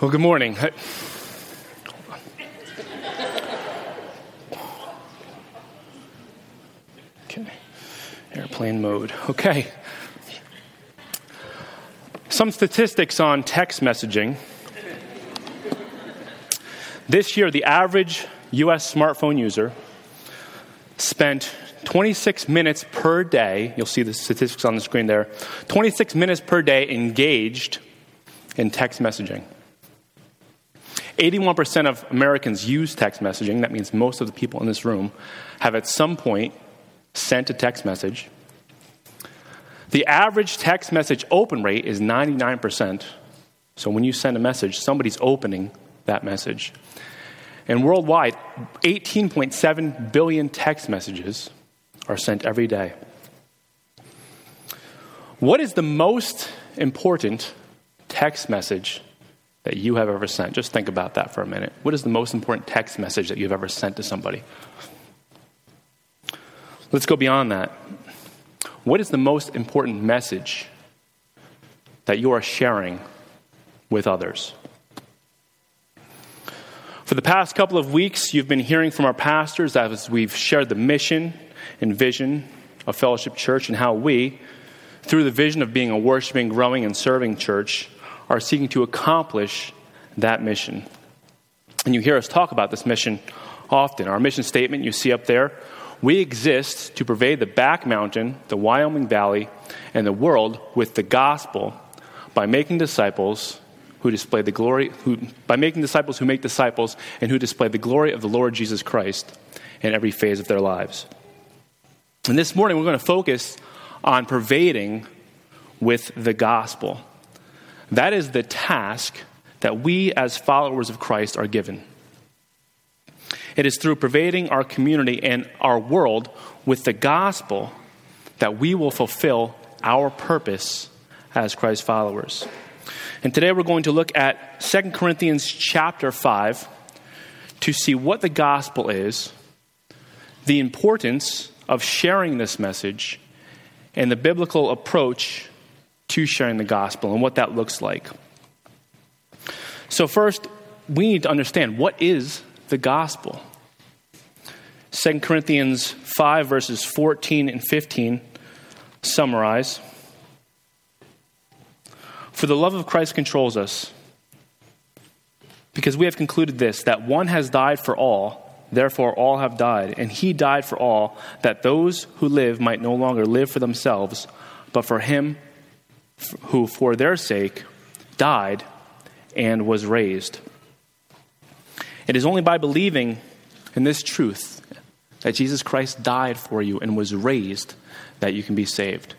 Well, good morning. Okay, airplane mode. Okay. Some statistics on text messaging. This year, the average US smartphone user spent 26 minutes per day. You'll see the statistics on the screen there. 26 minutes per day engaged in text messaging. 81% of Americans use text messaging. That means most of the people in this room have at some point sent a text message. The average text message open rate is 99%. So when you send a message, somebody's opening that message. And worldwide, 18.7 billion text messages are sent every day. What is the most important text message that you have ever sent? Just think about that for a minute. What is the most important text message that you've ever sent to somebody? Let's go beyond that. What is the most important message that you are sharing with others? For the past couple of weeks, you've been hearing from our pastors as we've shared the mission and vision of Fellowship Church and how we, through the vision of being a worshiping, growing, and serving church, are seeking to accomplish that mission. And you hear us talk about this mission often. Our mission statement you see up there we exist to pervade the back mountain, the Wyoming Valley, and the world with the gospel by making disciples who display the glory, who, by making disciples who make disciples and who display the glory of the Lord Jesus Christ in every phase of their lives. And this morning we're going to focus on pervading with the gospel. That is the task that we as followers of Christ are given. It is through pervading our community and our world with the gospel that we will fulfill our purpose as Christ followers. And today we're going to look at 2 Corinthians chapter 5 to see what the gospel is, the importance of sharing this message, and the biblical approach to sharing the gospel and what that looks like. So, first, we need to understand what is the gospel. 2 Corinthians 5, verses 14 and 15 summarize For the love of Christ controls us, because we have concluded this that one has died for all, therefore all have died, and he died for all, that those who live might no longer live for themselves, but for him who for their sake died and was raised. It is only by believing in this truth that Jesus Christ died for you and was raised that you can be saved.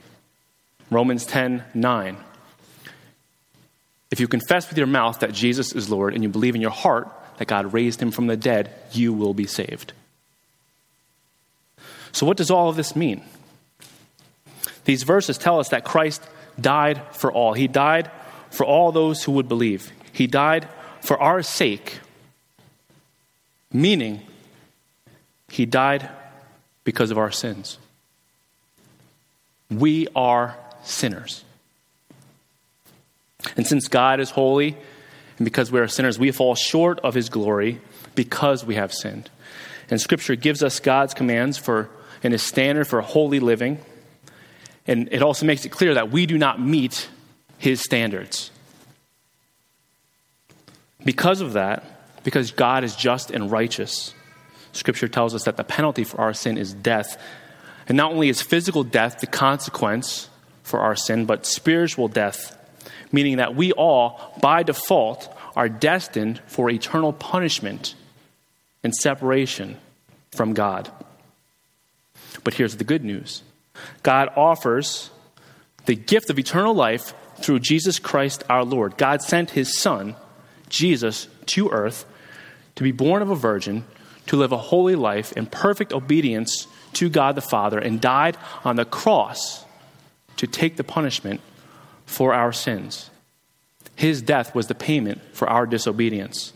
Romans 10 9. If you confess with your mouth that Jesus is Lord and you believe in your heart that God raised him from the dead, you will be saved. So, what does all of this mean? These verses tell us that Christ died for all. He died for all those who would believe. He died for our sake, meaning he died because of our sins. We are sinners. And since God is holy, and because we are sinners, we fall short of his glory because we have sinned. And Scripture gives us God's commands for and his standard for holy living. And it also makes it clear that we do not meet his standards. Because of that, because God is just and righteous, Scripture tells us that the penalty for our sin is death. And not only is physical death the consequence for our sin, but spiritual death, meaning that we all, by default, are destined for eternal punishment and separation from God. But here's the good news God offers the gift of eternal life through Jesus Christ our Lord. God sent his Son, Jesus, to earth to be born of a virgin to live a holy life in perfect obedience to God the Father and died on the cross to take the punishment for our sins. His death was the payment for our disobedience.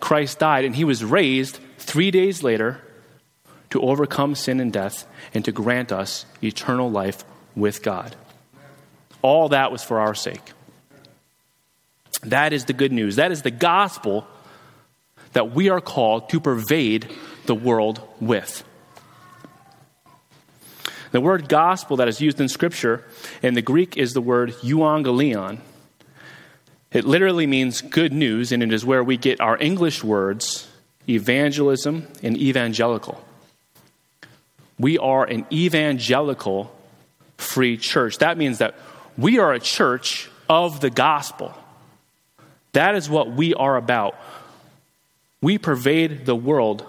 Christ died and he was raised three days later to overcome sin and death and to grant us eternal life with God. All that was for our sake. That is the good news. That is the gospel that we are called to pervade the world with. The word gospel that is used in Scripture in the Greek is the word euangelion. It literally means good news, and it is where we get our English words evangelism and evangelical. We are an evangelical free church. That means that we are a church of the gospel. That is what we are about. We pervade the world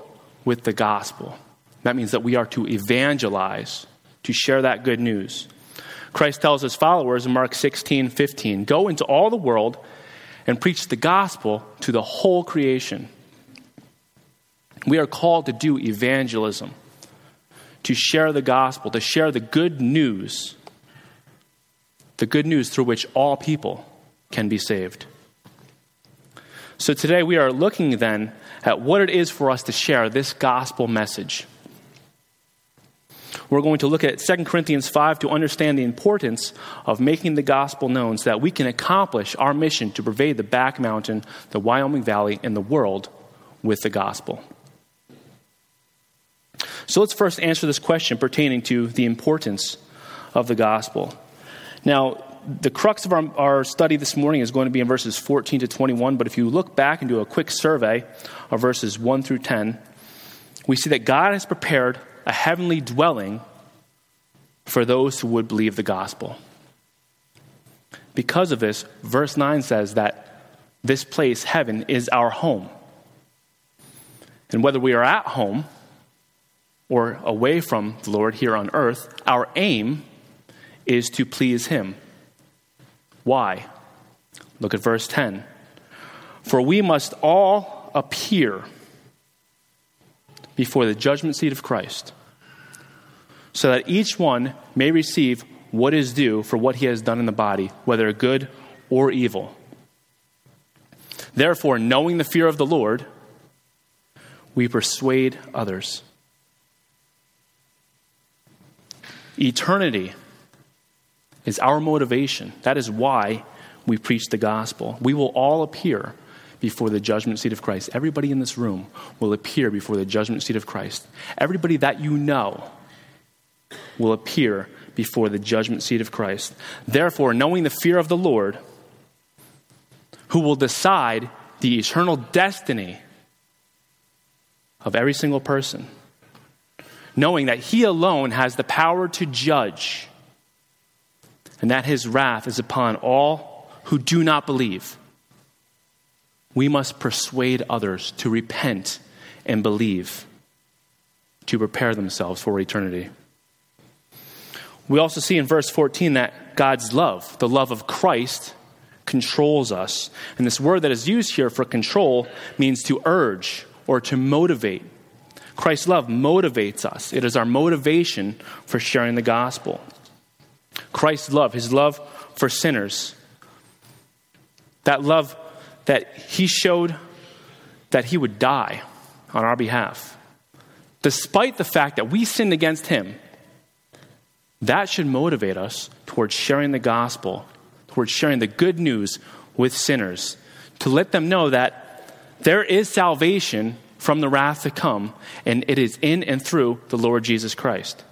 with the gospel. That means that we are to evangelize, to share that good news. Christ tells his followers in Mark 16, 15, go into all the world and preach the gospel to the whole creation. We are called to do evangelism, to share the gospel, to share the good news, the good news through which all people can be saved. So today we are looking then at what it is for us to share this gospel message. We're going to look at 2 Corinthians 5 to understand the importance of making the gospel known so that we can accomplish our mission to pervade the back mountain, the Wyoming Valley, and the world with the gospel. So let's first answer this question pertaining to the importance of the gospel. Now, the crux of our, our, study this morning is going to be in verses 14 to 21, but if you look back and do a quick survey of verses 1 through 10, we see that God has prepared a heavenly dwelling for those who would believe the gospel. Because of this, verse 9 says that this place, heaven, is our home. And whether we are at home or away from the Lord here on earth, our aim is to please Him. Why? Look at verse 10. For we must all appear before the judgment seat of Christ, so that each one may receive what is due for what he has done in the body, whether good or evil. Therefore, knowing the fear of the Lord, we persuade others. Eternity is our motivation. That is why we preach the gospel. We will all appear before the judgment seat of Christ. Everybody in this room will appear before the judgment seat of Christ. Everybody that you know will appear before the judgment seat of Christ. Therefore, knowing the fear of the Lord, who will decide the eternal destiny of every single person, knowing that He alone has the power to judge and that his wrath is upon all who do not believe. We must persuade others to repent and believe, to prepare themselves for eternity. We also see in verse 14 that God's love, the love of Christ, controls us. And this word that is used here for control means to urge or to motivate. Christ's love motivates us, it is our motivation for sharing the gospel. Christ's love, his love for sinners. That love that he showed that he would die on our behalf. Despite the fact that we sinned against him, that should motivate us towards sharing the gospel, towards sharing the good news with sinners, to let them know that there is salvation from the wrath to come, and it is in and through the Lord Jesus Christ.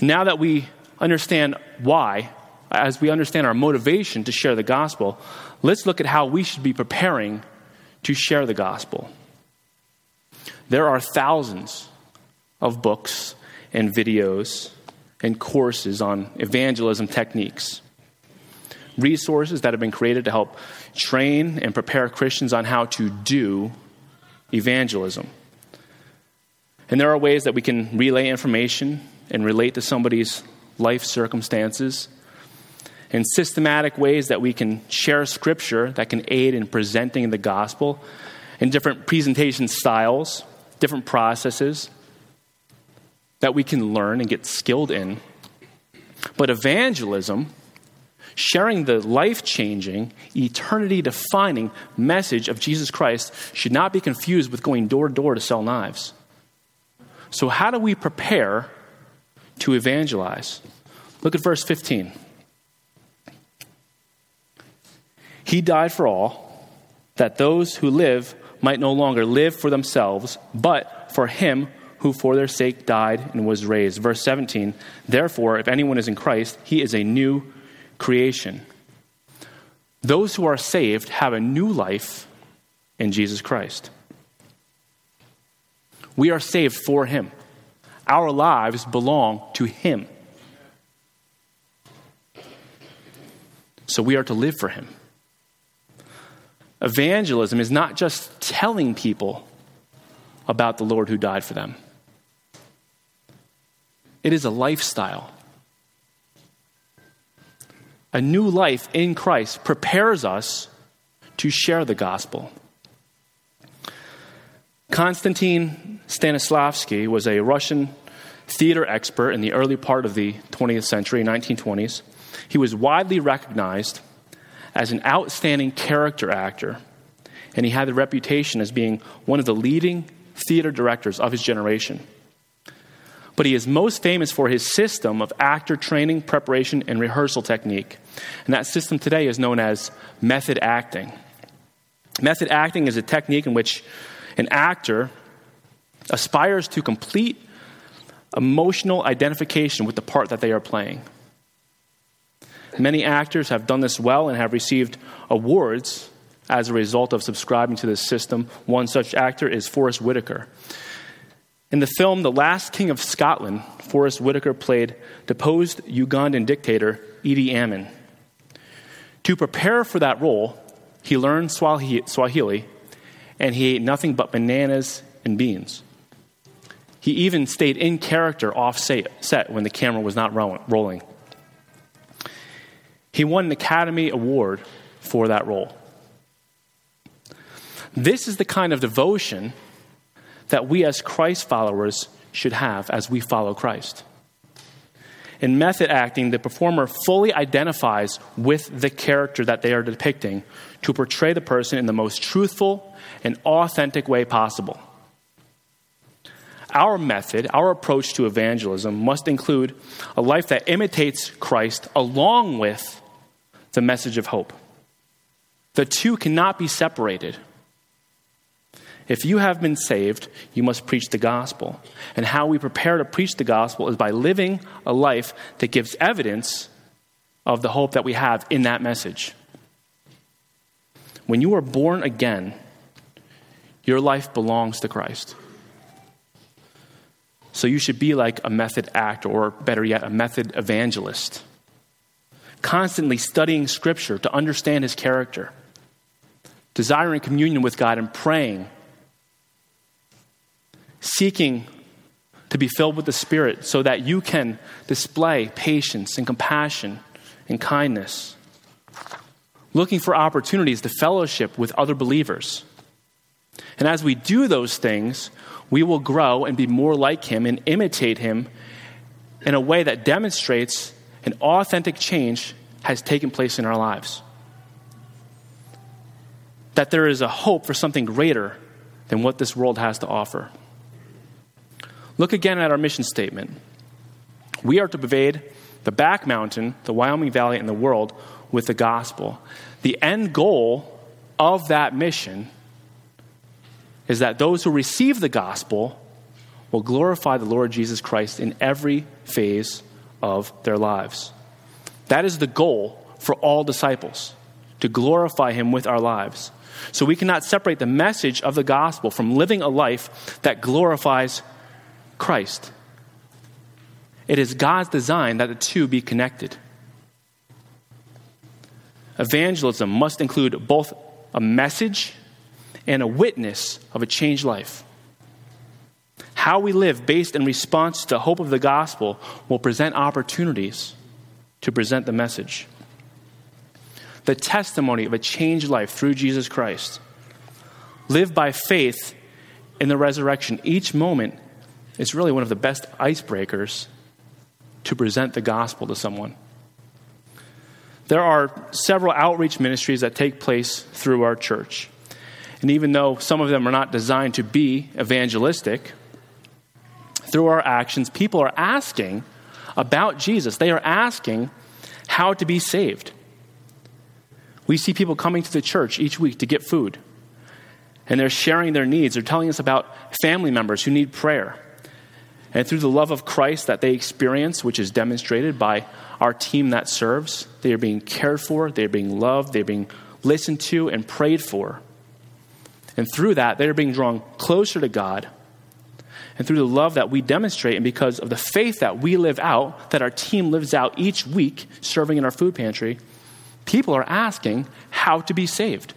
Now that we understand why, as we understand our motivation to share the gospel, let's look at how we should be preparing to share the gospel. There are thousands of books and videos and courses on evangelism techniques. Resources that have been created to help train and prepare Christians on how to do evangelism. And there are ways that we can relay information and relate to somebody's life circumstances, and systematic ways that we can share scripture that can aid in presenting the gospel in different presentation styles, different processes that we can learn and get skilled in. But evangelism, sharing the life changing, eternity defining message of Jesus Christ, should not be confused with going door to door to sell knives. So, how do we prepare to evangelize. Look at verse 15. He died for all, that those who live might no longer live for themselves, but for him who for their sake died and was raised. Verse 17 Therefore, if anyone is in Christ, he is a new creation. Those who are saved have a new life in Jesus Christ. We are saved for him. Our lives belong to him. So we are to live for him. Evangelism is not just telling people about the Lord who died for them, it is a lifestyle. A new life in Christ prepares us to share the gospel. Konstantin Stanislavski was a Russian theater expert in the early part of the 20th century, 1920s. He was widely recognized as an outstanding character actor, and he had the reputation as being one of the leading theater directors of his generation. But he is most famous for his system of actor training, preparation, and rehearsal technique. And that system today is known as method acting. Method acting is a technique in which an actor aspires to complete emotional identification with the part that they are playing. Many actors have done this well and have received awards as a result of subscribing to this system. One such actor is Forest Whitaker. In the film The Last King of Scotland, Forest Whitaker played deposed Ugandan dictator Idi Amin. To prepare for that role, he learned Swahili and he ate nothing but bananas and beans. He even stayed in character off set when the camera was not rolling. He won an Academy Award for that role. This is the kind of devotion that we as Christ followers should have as we follow Christ. In method acting, the performer fully identifies with the character that they are depicting to portray the person in the most truthful and authentic way possible. Our method, our approach to evangelism must include a life that imitates Christ along with the message of hope. The two cannot be separated. If you have been saved, you must preach the gospel. And how we prepare to preach the gospel is by living a life that gives evidence of the hope that we have in that message. When you are born again, your life belongs to Christ. So you should be like a method actor, or better yet, a method evangelist constantly studying Scripture to understand his character, desiring communion with God and praying, seeking to be filled with the Spirit so that you can display patience and compassion and kindness, looking for opportunities to fellowship with other believers. And as we do those things, we will grow and be more like Him and imitate Him in a way that demonstrates an authentic change has taken place in our lives. That there is a hope for something greater than what this world has to offer. Look again at our mission statement. We are to pervade the back mountain, the Wyoming Valley, and the world with the gospel. The end goal of that mission is that those who receive the gospel will glorify the Lord Jesus Christ in every phase of their lives. That is the goal for all disciples to glorify Him with our lives. So we cannot separate the message of the gospel from living a life that glorifies Christ. It is God's design that the two be connected. Evangelism must include both a message and a witness of a changed life. How we live based in response to the hope of the gospel will present opportunities to present the message. The testimony of a changed life through Jesus Christ. Live by faith in the resurrection. Each moment is really one of the best icebreakers to present the gospel to someone. There are several outreach ministries that take place through our church. And even though some of them are not designed to be evangelistic, through our actions, people are asking about Jesus. They are asking how to be saved. We see people coming to the church each week to get food, and they're sharing their needs. They're telling us about family members who need prayer. And through the love of Christ that they experience, which is demonstrated by our team that serves, they are being cared for, they're being loved, they're being listened to, and prayed for. And through that, they're being drawn closer to God. And through the love that we demonstrate, and because of the faith that we live out, that our team lives out each week serving in our food pantry, people are asking how to be saved.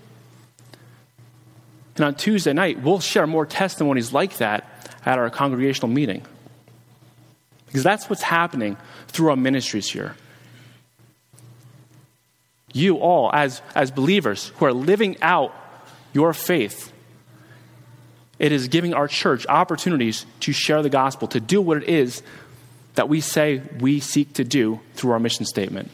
And on Tuesday night, we'll share more testimonies like that at our congregational meeting. Because that's what's happening through our ministries here. You all, as, as believers who are living out your faith, it is giving our church opportunities to share the gospel, to do what it is that we say we seek to do through our mission statement.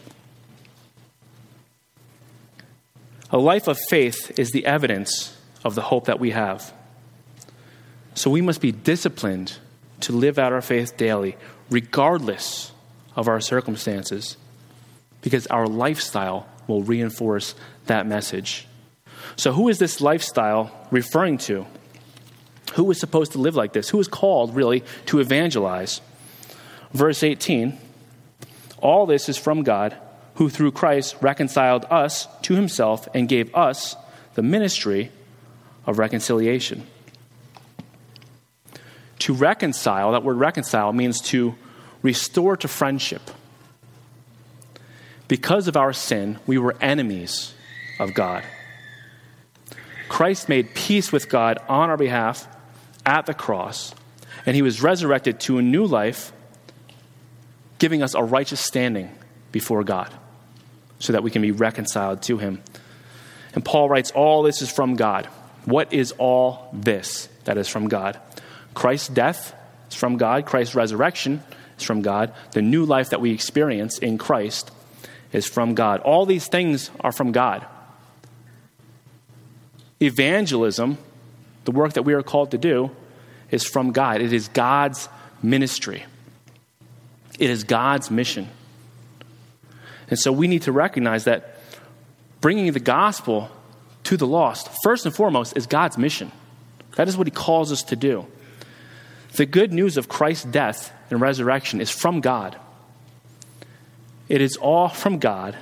A life of faith is the evidence of the hope that we have. So we must be disciplined to live out our faith daily, regardless of our circumstances, because our lifestyle will reinforce that message. So, who is this lifestyle referring to? Who is supposed to live like this? Who is called, really, to evangelize? Verse 18 All this is from God, who through Christ reconciled us to himself and gave us the ministry of reconciliation. To reconcile, that word reconcile means to restore to friendship. Because of our sin, we were enemies of God. Christ made peace with God on our behalf at the cross, and he was resurrected to a new life, giving us a righteous standing before God so that we can be reconciled to him. And Paul writes, All this is from God. What is all this that is from God? Christ's death is from God, Christ's resurrection is from God, the new life that we experience in Christ is from God. All these things are from God. Evangelism, the work that we are called to do, is from God. It is God's ministry, it is God's mission. And so we need to recognize that bringing the gospel to the lost, first and foremost, is God's mission. That is what He calls us to do. The good news of Christ's death and resurrection is from God. It is all from God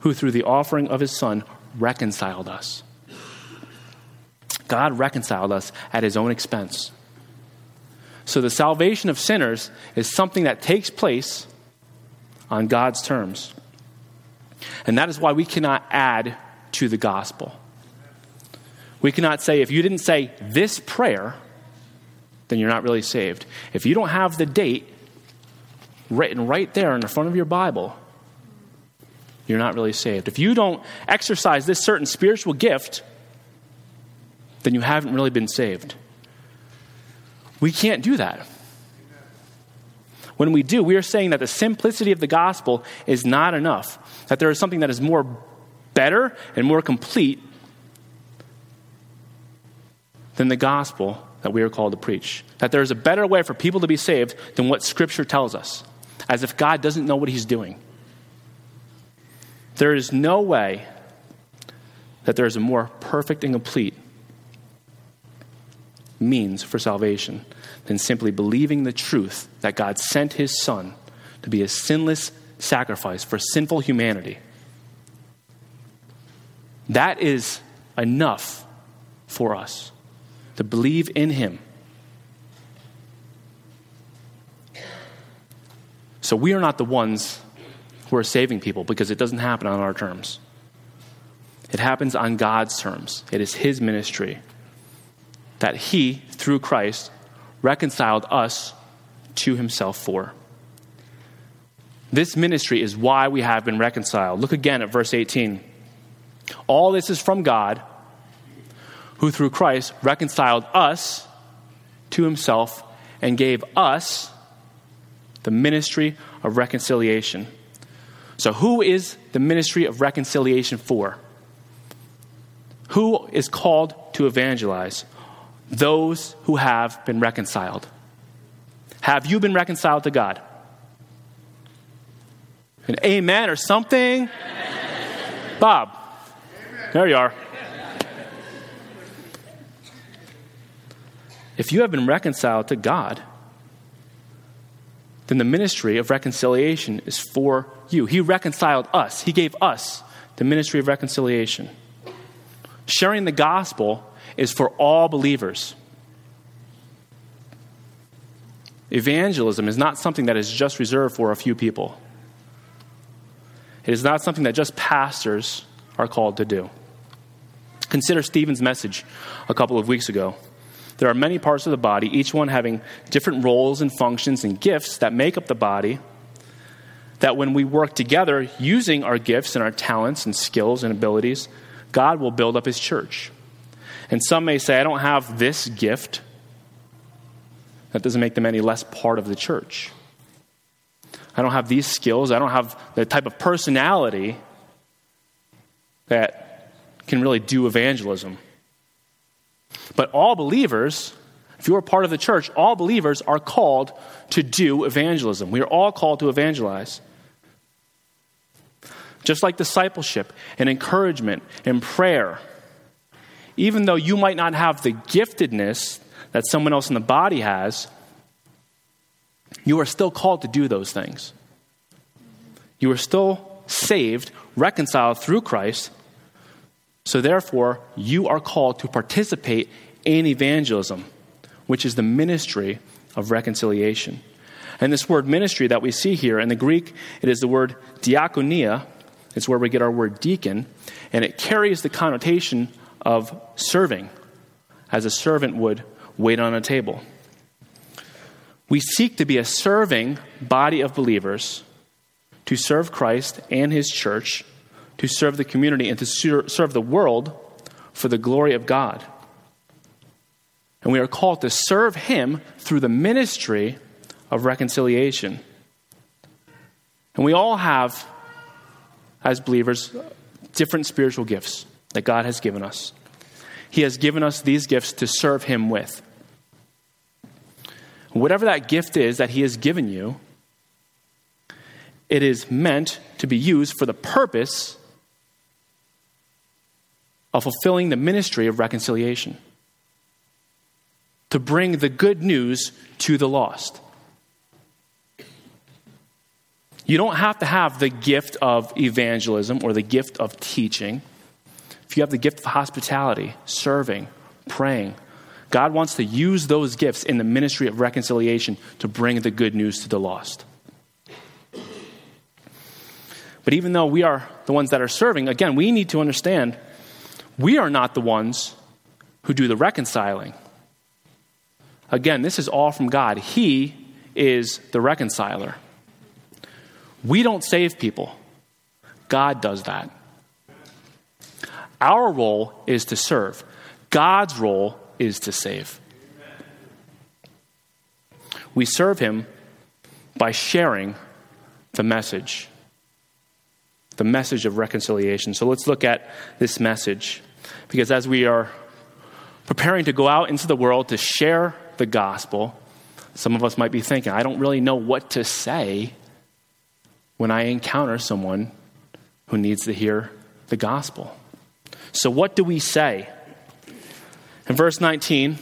who, through the offering of His Son, reconciled us. God reconciled us at His own expense. So the salvation of sinners is something that takes place on God's terms. And that is why we cannot add to the gospel. We cannot say, if you didn't say this prayer, then you're not really saved. If you don't have the date written right there in the front of your Bible, you're not really saved. If you don't exercise this certain spiritual gift, then you haven't really been saved. We can't do that. When we do, we are saying that the simplicity of the gospel is not enough, that there is something that is more better and more complete than the gospel that we are called to preach. That there is a better way for people to be saved than what Scripture tells us, as if God doesn't know what He's doing. There is no way that there is a more perfect and complete means for salvation than simply believing the truth that God sent His Son to be a sinless sacrifice for sinful humanity. That is enough for us to believe in Him. So we are not the ones who are saving people because it doesn't happen on our terms. It happens on God's terms. It is His ministry that He, through Christ, reconciled us to Himself for. This ministry is why we have been reconciled. Look again at verse 18. All this is from God who through Christ reconciled us to himself and gave us the ministry of reconciliation. So, who is the ministry of reconciliation for? Who is called to evangelize? Those who have been reconciled. Have you been reconciled to God? An amen or something? Amen. Bob. There you are. If you have been reconciled to God, then the ministry of reconciliation is for you. He reconciled us, He gave us the ministry of reconciliation. Sharing the gospel is for all believers. Evangelism is not something that is just reserved for a few people. It is not something that just pastors are called to do. Consider Stephen's message a couple of weeks ago. There are many parts of the body, each one having different roles and functions and gifts that make up the body. That when we work together using our gifts and our talents and skills and abilities, God will build up his church. And some may say, I don't have this gift. That doesn't make them any less part of the church. I don't have these skills. I don't have the type of personality that can really do evangelism. But all believers, if you are part of the church, all believers are called to do evangelism. We are all called to evangelize. Just like discipleship and encouragement and prayer, even though you might not have the giftedness that someone else in the body has, you are still called to do those things. You are still saved, reconciled through Christ, so, therefore, you are called to participate in evangelism, which is the ministry of reconciliation. And this word ministry that we see here in the Greek, it is the word diakonia. It's where we get our word deacon, and it carries the connotation of serving, as a servant would wait on a table. We seek to be a serving body of believers to serve Christ and his church to serve the community and to serve the world for the glory of God. And we are called to serve Him through the ministry of reconciliation. And we all have, as believers, different spiritual gifts that God has given us. He has given us these gifts to serve Him with. Whatever that gift is that He has given you, it is meant to be used for the purpose of fulfilling the ministry of reconciliation, to bring the good news to the lost. You don't have to have the gift of evangelism or the gift of teaching. If you have the gift of hospitality, serving, praying, God wants to use those gifts in the ministry of reconciliation to bring the good news to the lost. But even though we are the ones that are serving, again, we need to understand we are not the ones who do the reconciling. Again, this is all from God. He is the reconciler. We don't save people, God does that. Our role is to serve, God's role is to save. We serve Him by sharing the message the message of reconciliation. So let's look at this message. Because as we are preparing to go out into the world to share the gospel, some of us might be thinking, I don't really know what to say when I encounter someone who needs to hear the gospel. So, what do we say? In verse 19,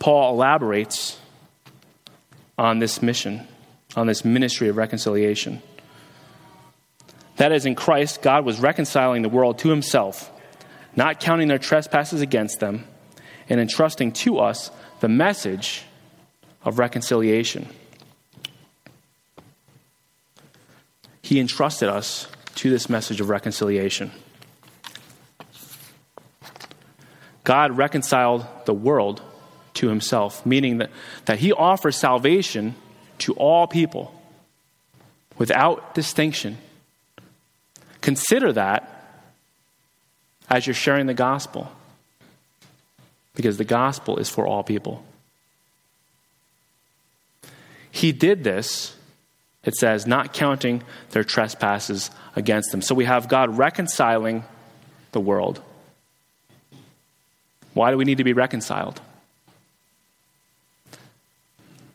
Paul elaborates on this mission, on this ministry of reconciliation. That is, in Christ, God was reconciling the world to himself, not counting their trespasses against them, and entrusting to us the message of reconciliation. He entrusted us to this message of reconciliation. God reconciled the world to himself, meaning that, that he offers salvation to all people without distinction Consider that as you're sharing the gospel, because the gospel is for all people. He did this, it says, not counting their trespasses against them. So we have God reconciling the world. Why do we need to be reconciled?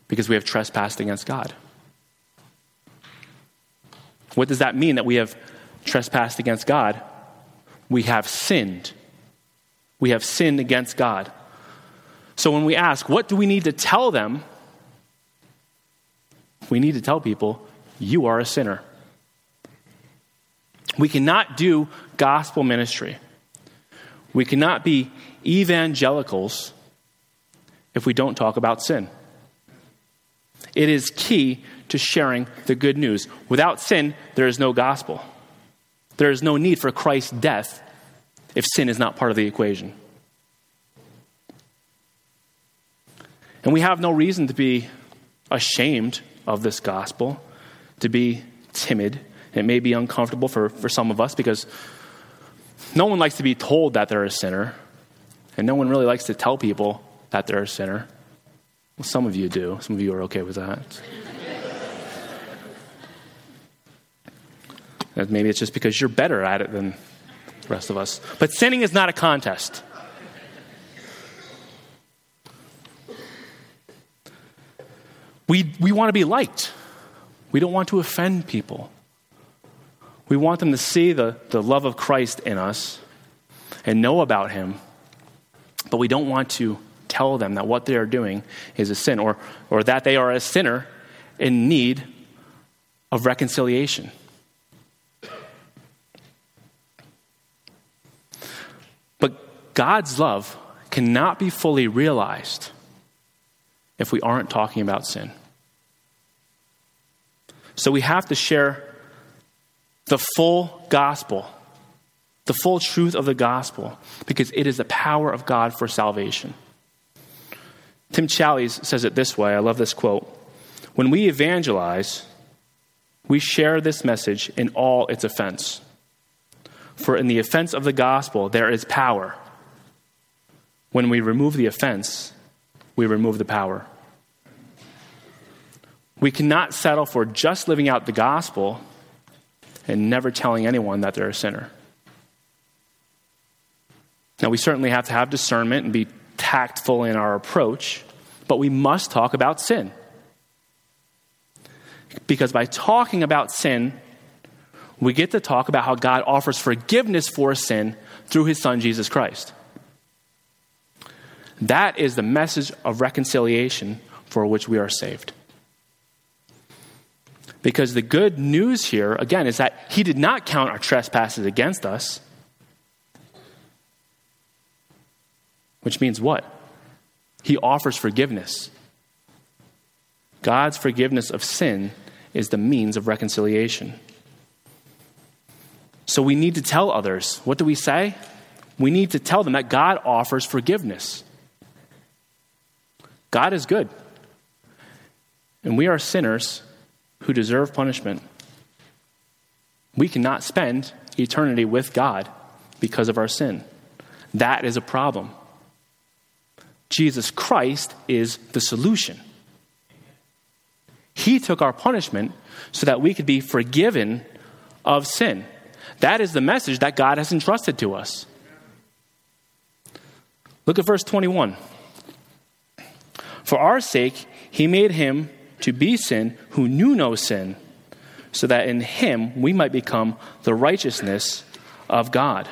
Because we have trespassed against God. What does that mean that we have trespassed against God, we have sinned. We have sinned against God. So when we ask, what do we need to tell them? We need to tell people, you are a sinner. We cannot do gospel ministry. We cannot be evangelicals if we don't talk about sin. It is key to sharing the good news. Without sin, there is no gospel. There is no need for Christ's death if sin is not part of the equation. And we have no reason to be ashamed of this gospel, to be timid. It may be uncomfortable for, for some of us because no one likes to be told that they're a sinner, and no one really likes to tell people that they're a sinner. Well, some of you do. Some of you are okay with that. Maybe it's just because you're better at it than the rest of us. But sinning is not a contest. We, we want to be liked. We don't want to offend people. We want them to see the, the love of Christ in us and know about Him, but we don't want to tell them that what they are doing is a sin or, or that they are a sinner in need of reconciliation. But God's love cannot be fully realized if we aren't talking about sin. So we have to share the full gospel, the full truth of the gospel, because it is the power of God for salvation. Tim Challies says it this way I love this quote. When we evangelize, we share this message in all its offense. For in the offense of the gospel, there is power. When we remove the offense, we remove the power. We cannot settle for just living out the gospel and never telling anyone that they're a sinner. Now, we certainly have to have discernment and be tactful in our approach, but we must talk about sin. Because by talking about sin, we get to talk about how God offers forgiveness for sin through his son, Jesus Christ. That is the message of reconciliation for which we are saved. Because the good news here, again, is that he did not count our trespasses against us. Which means what? He offers forgiveness. God's forgiveness of sin is the means of reconciliation. So we need to tell others. What do we say? We need to tell them that God offers forgiveness. God is good. And we are sinners who deserve punishment. We cannot spend eternity with God because of our sin. That is a problem. Jesus Christ is the solution. He took our punishment so that we could be forgiven of sin. That is the message that God has entrusted to us. Look at verse 21. For our sake, he made him to be sin who knew no sin, so that in him we might become the righteousness of God.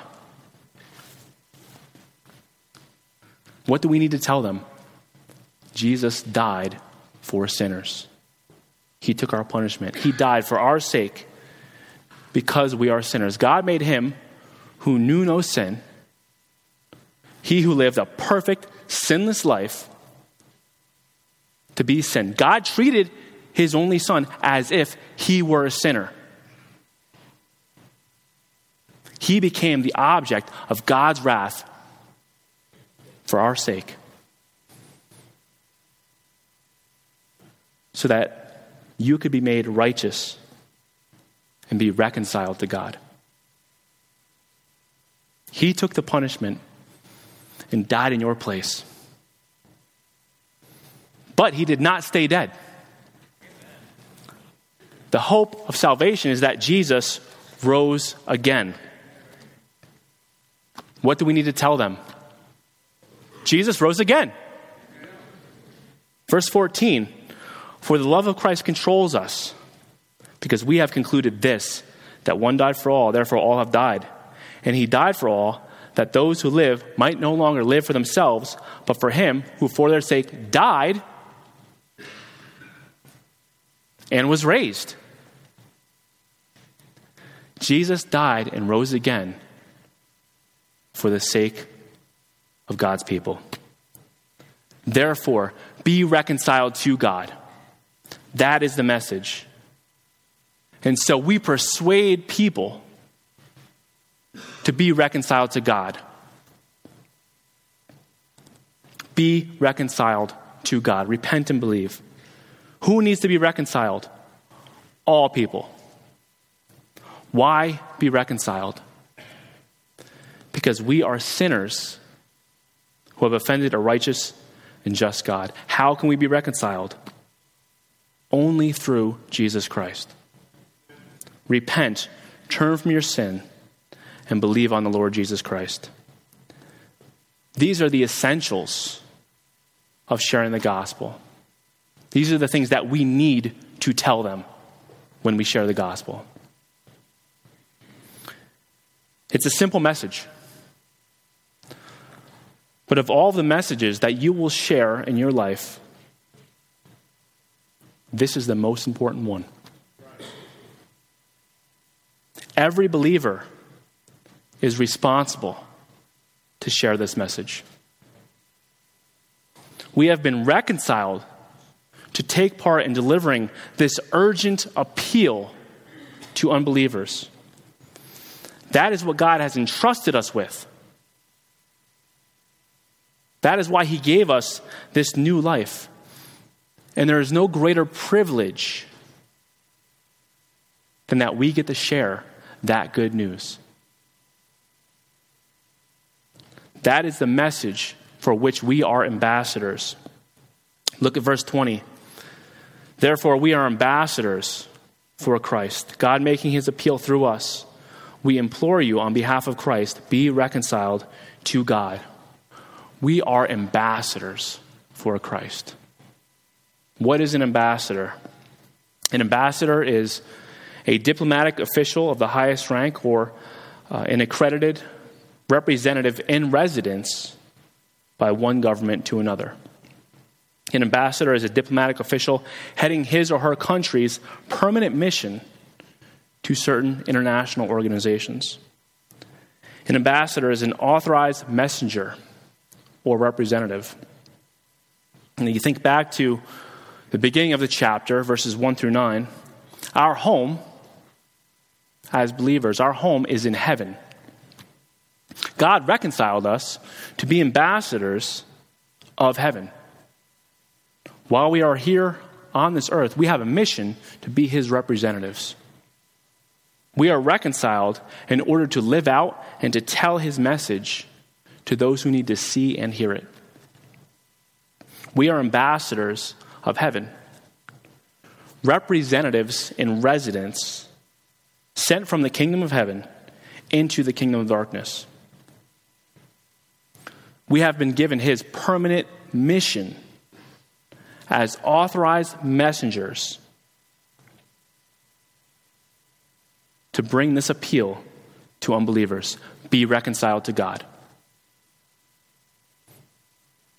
What do we need to tell them? Jesus died for sinners. He took our punishment. He died for our sake because we are sinners. God made him who knew no sin, he who lived a perfect, sinless life, to be sin. God treated his only son as if he were a sinner. He became the object of God's wrath for our sake. So that you could be made righteous and be reconciled to God. He took the punishment and died in your place. But he did not stay dead. The hope of salvation is that Jesus rose again. What do we need to tell them? Jesus rose again. Verse 14 For the love of Christ controls us, because we have concluded this, that one died for all, therefore all have died. And he died for all, that those who live might no longer live for themselves, but for him who for their sake died and was raised. Jesus died and rose again for the sake of God's people. Therefore, be reconciled to God. That is the message. And so we persuade people to be reconciled to God. Be reconciled to God. Repent and believe. Who needs to be reconciled? All people. Why be reconciled? Because we are sinners who have offended a righteous and just God. How can we be reconciled? Only through Jesus Christ. Repent, turn from your sin, and believe on the Lord Jesus Christ. These are the essentials of sharing the gospel. These are the things that we need to tell them when we share the gospel. It's a simple message. But of all the messages that you will share in your life, this is the most important one. Every believer is responsible to share this message. We have been reconciled to take part in delivering this urgent appeal to unbelievers. That is what God has entrusted us with. That is why He gave us this new life. And there is no greater privilege than that we get to share that good news. That is the message for which we are ambassadors. Look at verse 20. Therefore, we are ambassadors for Christ, God making his appeal through us. We implore you on behalf of Christ, be reconciled to God. We are ambassadors for Christ. What is an ambassador? An ambassador is a diplomatic official of the highest rank or uh, an accredited representative in residence by one government to another. An ambassador is a diplomatic official heading his or her country's permanent mission to certain international organizations. An ambassador is an authorized messenger or representative. And you think back to the beginning of the chapter, verses 1 through 9. Our home as believers. Our home is in heaven. God reconciled us to be ambassadors of heaven. While we are here on this earth, we have a mission to be his representatives. We are reconciled in order to live out and to tell his message to those who need to see and hear it. We are ambassadors of heaven, representatives in residence sent from the kingdom of heaven into the kingdom of darkness. We have been given his permanent mission as authorized messengers to bring this appeal to unbelievers be reconciled to God.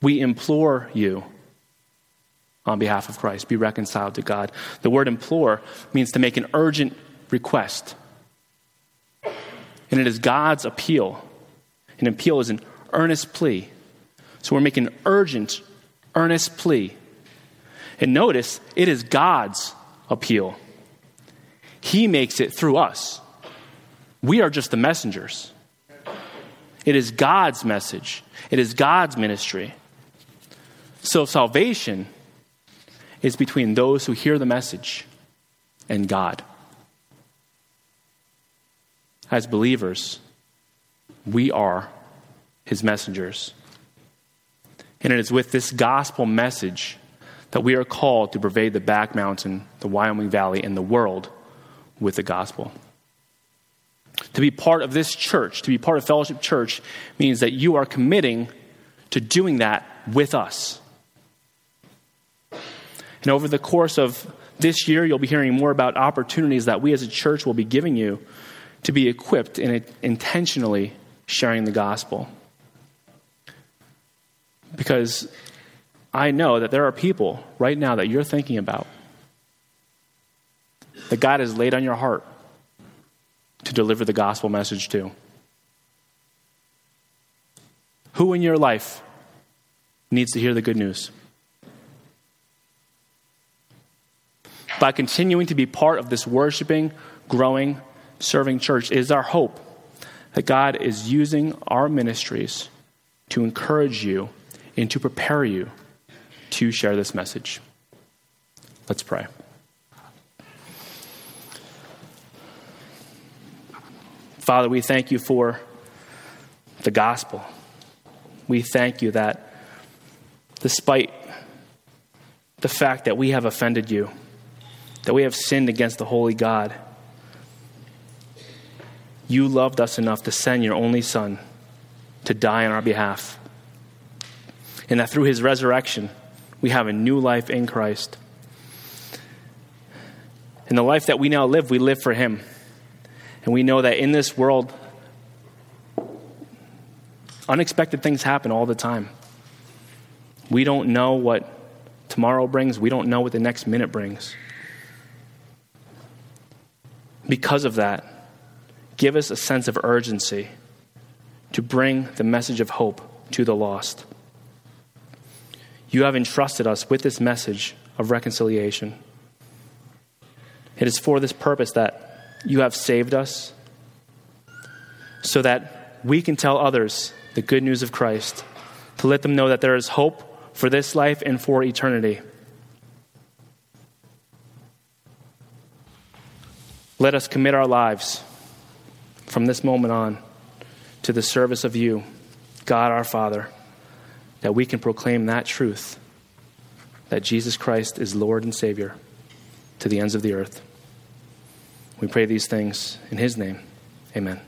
We implore you on behalf of Christ, be reconciled to God. The word implore means to make an urgent request. And it is God's appeal. An appeal is an earnest plea. So we're making an urgent, earnest plea. And notice, it is God's appeal. He makes it through us. We are just the messengers. It is God's message, it is God's ministry. So salvation is between those who hear the message and God as believers, we are his messengers. And it is with this gospel message that we are called to pervade the back mountain, the Wyoming Valley, and the world with the gospel. To be part of this church, to be part of Fellowship Church, means that you are committing to doing that with us. And over the course of this year, you'll be hearing more about opportunities that we as a church will be giving you to be equipped in intentionally sharing the gospel. Because I know that there are people right now that you're thinking about that God has laid on your heart to deliver the gospel message to. Who in your life needs to hear the good news? By continuing to be part of this worshiping, growing, serving church, is our hope that God is using our ministries to encourage you and to prepare you to share this message. Let's pray. Father, we thank you for the gospel. We thank you that despite the fact that we have offended you, that we have sinned against the holy God, you loved us enough to send your only Son to die on our behalf. And that through his resurrection, we have a new life in Christ. And the life that we now live, we live for him. And we know that in this world, unexpected things happen all the time. We don't know what tomorrow brings, we don't know what the next minute brings. Because of that, give us a sense of urgency to bring the message of hope to the lost. You have entrusted us with this message of reconciliation. It is for this purpose that you have saved us, so that we can tell others the good news of Christ, to let them know that there is hope for this life and for eternity. Let us commit our lives from this moment on to the service of you, God our Father, that we can proclaim that truth that Jesus Christ is Lord and Savior to the ends of the earth. We pray these things in His name. Amen.